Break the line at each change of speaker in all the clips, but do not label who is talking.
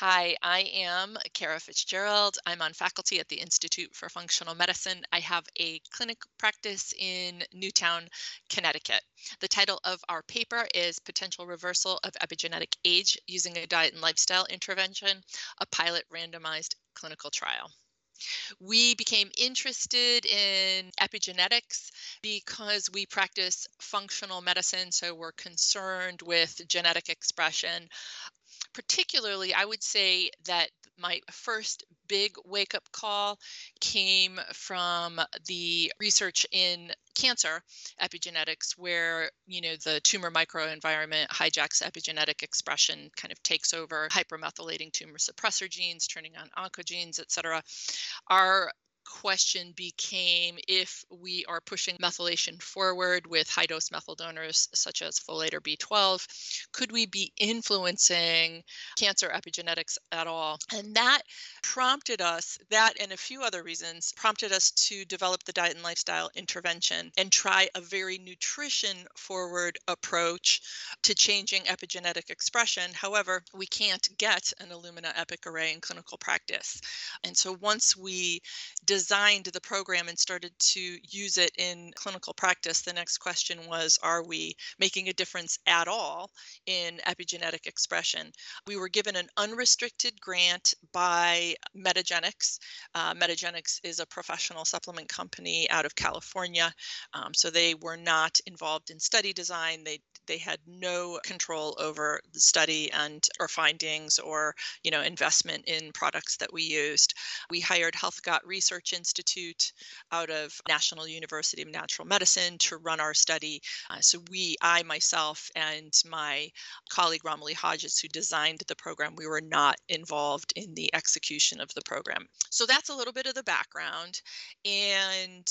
Hi, I am Kara Fitzgerald. I'm on faculty at the Institute for Functional Medicine. I have a clinic practice in Newtown, Connecticut. The title of our paper is Potential Reversal of Epigenetic Age Using a Diet and Lifestyle Intervention, a pilot randomized clinical trial. We became interested in epigenetics because we practice functional medicine, so we're concerned with genetic expression particularly, I would say that my first big wake up call came from the research in cancer epigenetics where you know the tumor microenvironment hijacks epigenetic expression kind of takes over hypermethylating tumor suppressor genes turning on oncogenes et cetera. Our question became if we are pushing methylation forward with high dose methyl donors such as folate or B12, could we be influencing cancer epigenetics at all? And that prompted us, that and a few other reasons, prompted us to develop the diet and lifestyle intervention and try a very nutrition forward approach to changing epigenetic expression. However, we can't get an Illumina Epic array in clinical practice. And so once we designed the program and started to use it in clinical practice, the next question was Are we making a difference at all in epigenetic expression? We were given an unrestricted grant by Metagenics. Uh, Metagenics is a professional supplement company out of California, um, so they were not involved in study design. They they had no control over the study and or findings or you know investment in products that we used we hired Helfgott research institute out of national university of natural medicine to run our study uh, so we i myself and my colleague romilly hodges who designed the program we were not involved in the execution of the program so that's a little bit of the background and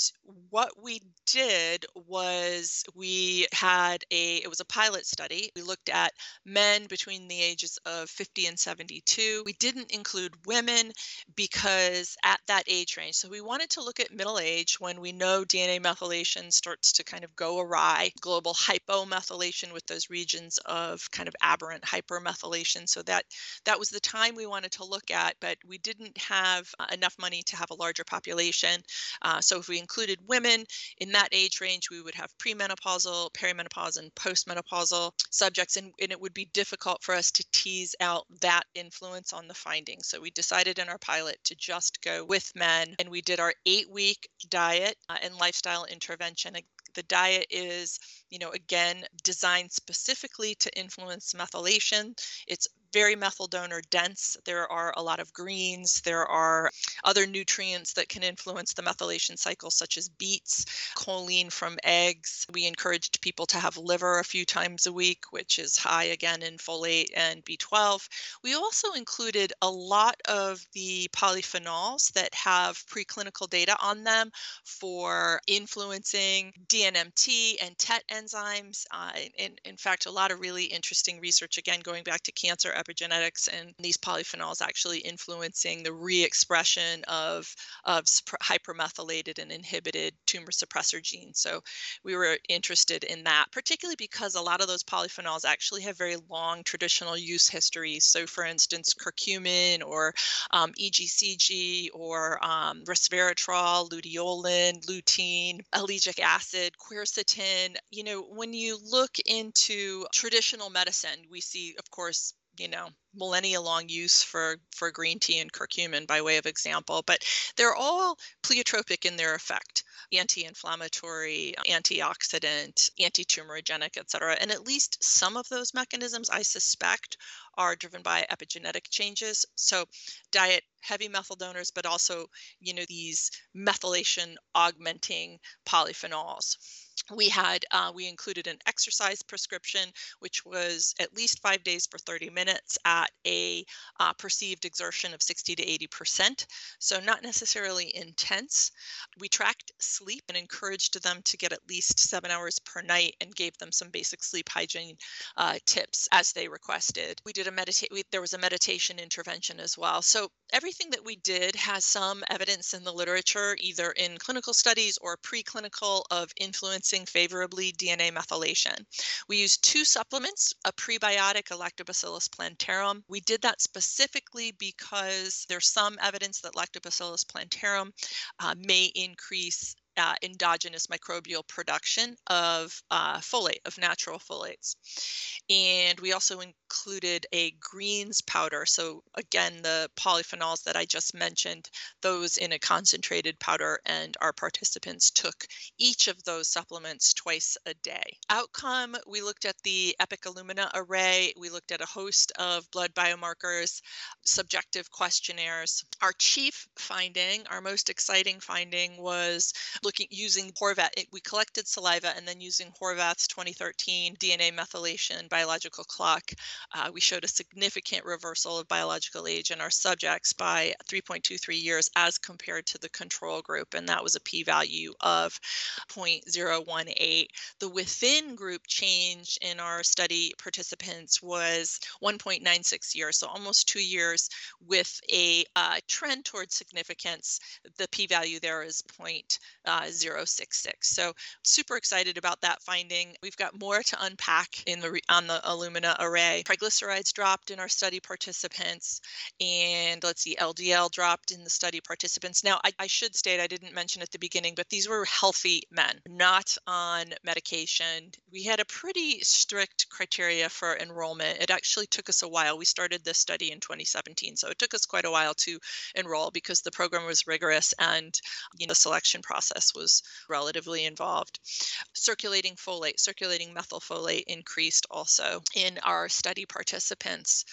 what we did was we had a it was a pilot study. We looked at men between the ages of 50 and 72. We didn't include women because at that age range, so we wanted to look at middle age when we know DNA methylation starts to kind of go awry, global hypomethylation with those regions of kind of aberrant hypermethylation. So that that was the time we wanted to look at, but we didn't have uh, enough money to have a larger population. Uh, so if we included women in that age range, we would have premenopausal, perimenopausal, and postmenopausal subjects, and, and it would be difficult for us to tease out that influence on the findings. So we decided in our pilot to just go with men, and we did our eight week diet uh, and lifestyle intervention. The diet is, you know, again, designed specifically to influence methylation. It's very methyl donor dense. There are a lot of greens. There are other nutrients that can influence the methylation cycle, such as beets, choline from eggs. We encouraged people to have liver a few times a week, which is high again in folate and B12. We also included a lot of the polyphenols that have preclinical data on them for influencing DNMT and TET enzymes. Uh, in, in fact, a lot of really interesting research, again, going back to cancer epigenetics and these polyphenols actually influencing the re-expression of, of hypermethylated and inhibited tumor suppressor genes. So we were interested in that, particularly because a lot of those polyphenols actually have very long traditional use histories. So for instance, curcumin or um, EGCG or um, resveratrol, luteolin, lutein, ellagic acid, quercetin. You know, when you look into traditional medicine, we see, of course, you know millennia long use for for green tea and curcumin by way of example but they're all pleiotropic in their effect. Anti-inflammatory antioxidant anti-tumorigenic et cetera. And at least some of those mechanisms i suspect are driven by epigenetic changes. So diet heavy methyl donors but also you know these methylation augmenting polyphenols we had uh, we included an exercise prescription which was at least five days for 30 minutes at a uh, perceived exertion of 60 to 80 percent so not necessarily intense. We tracked sleep and encouraged them to get at least seven hours per night and gave them some basic sleep hygiene uh, tips as they requested. We did a meditate there was a meditation intervention as well. So everything that we did has some evidence in the literature either in clinical studies or preclinical of influencing favorably DNA methylation. We used two supplements, a prebiotic, Lactobacillus plantarum. We did that specifically because there's some evidence that Lactobacillus plantarum uh, may increase uh, endogenous microbial production of uh, folate, of natural folates. And we also included a greens powder. So, again, the polyphenols that I just mentioned, those in a concentrated powder, and our participants took each of those supplements twice a day. Outcome we looked at the EPIC Illumina array, we looked at a host of blood biomarkers, subjective questionnaires. Our chief finding, our most exciting finding, was looking using Horvath. It, we collected saliva and then using Horvath's 2013 DNA methylation biological clock, uh, we showed a significant reversal of biological age in our subjects by 3.23 years as compared to the control group, and that was a p-value of 0.018. The within group change in our study participants was 1.96 years, so almost two years, with a uh, trend towards significance. The p-value there is point. Uh, 0.066. So super excited about that finding. We've got more to unpack in the on the Illumina array. Triglycerides dropped in our study participants, and let's see, LDL dropped in the study participants. Now, I, I should state I didn't mention at the beginning, but these were healthy men, not on medication. We had a pretty strict criteria for enrollment. It actually took us a while. We started this study in 2017, so it took us quite a while to enroll because the program was rigorous and you know the selection process was relatively involved. Circulating folate, circulating methylfolate increased also in our study participants.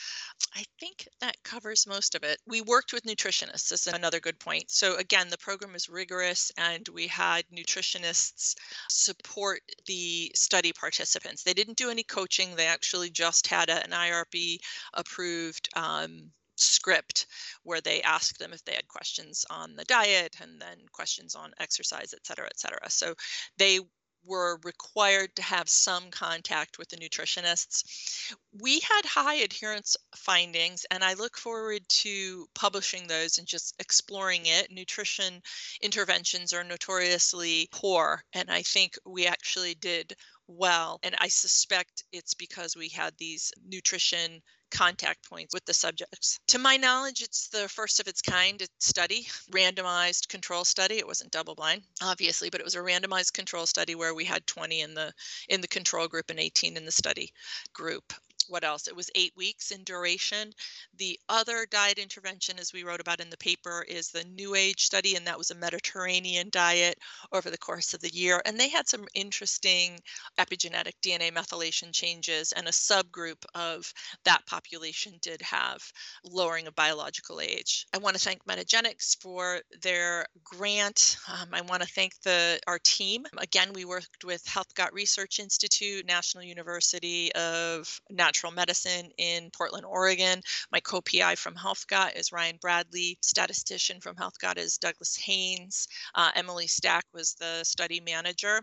I think that covers most of it. We worked with nutritionists, this is another good point. So, again, the program is rigorous, and we had nutritionists support the study participants. They didn't do any coaching, they actually just had an IRB approved um, script where they asked them if they had questions on the diet and then questions on exercise, et cetera, et cetera. So they were required to have some contact with the nutritionists. We had high adherence findings, and I look forward to publishing those and just exploring it. Nutrition interventions are notoriously poor, and I think we actually did well. And I suspect it's because we had these nutrition contact points with the subjects. To my knowledge, it's the first of its kind study, randomized control study. It wasn't double blind, obviously, but it was a randomized control study where we had 20 in the in the control group and 18 in the study group what else? It was eight weeks in duration. The other diet intervention, as we wrote about in the paper, is the NU-AGE study, and that was a Mediterranean diet over the course of the year. And they had some interesting epigenetic DNA methylation changes, and a subgroup of that population did have lowering of biological age. I want to thank Metagenics for their grant. Um, I want to thank the our team. Again, we worked with Helfgott Research Institute, National University of Natural natural medicine in Portland, Oregon. My co PI from Helfgott is Ryan Bradley. Statistician from Helfgott is Douglas Hanes. Uh, Emily Stack was the study manager.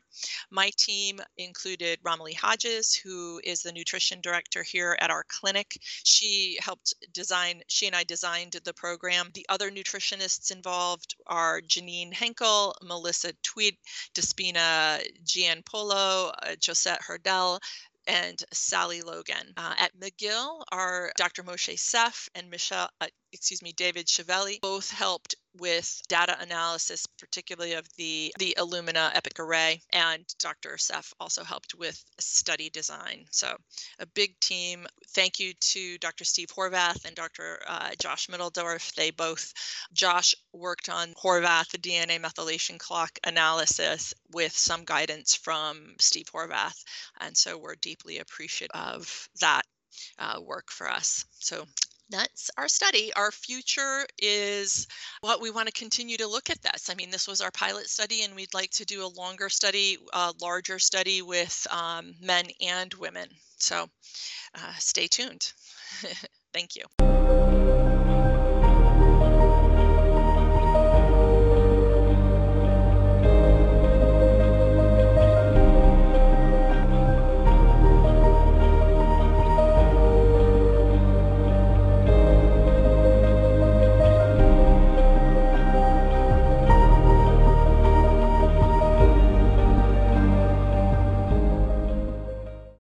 My team included Romilly Hodges, who is the nutrition director here at our clinic. She helped design, she and I designed the program. The other nutritionists involved are Janine Henkel, Melissa Twedt, Despina Giannopoulou, uh, Josette Herdell, and Sally Logan. Uh, at McGill are Dr. Moshe Szyf and Michelle, uh, excuse me, David Cheishvili. Both helped with data analysis, particularly of the, the Illumina Epic Array, and Dr. Szyf also helped with study design. So a big team. Thank you to Dr. Steve Horvath and Dr. Uh, Josh Mitteldorf. They both, Josh worked on Horvath, the DNA methylation clock analysis with some guidance from Steve Horvath. And so we're deeply appreciative of that uh, work for us. So that's our study. Our future is what we want to continue to look at this. I mean, this was our pilot study, and we'd like to do a longer study, a larger study with um, men and women. So uh, stay tuned. Thank you.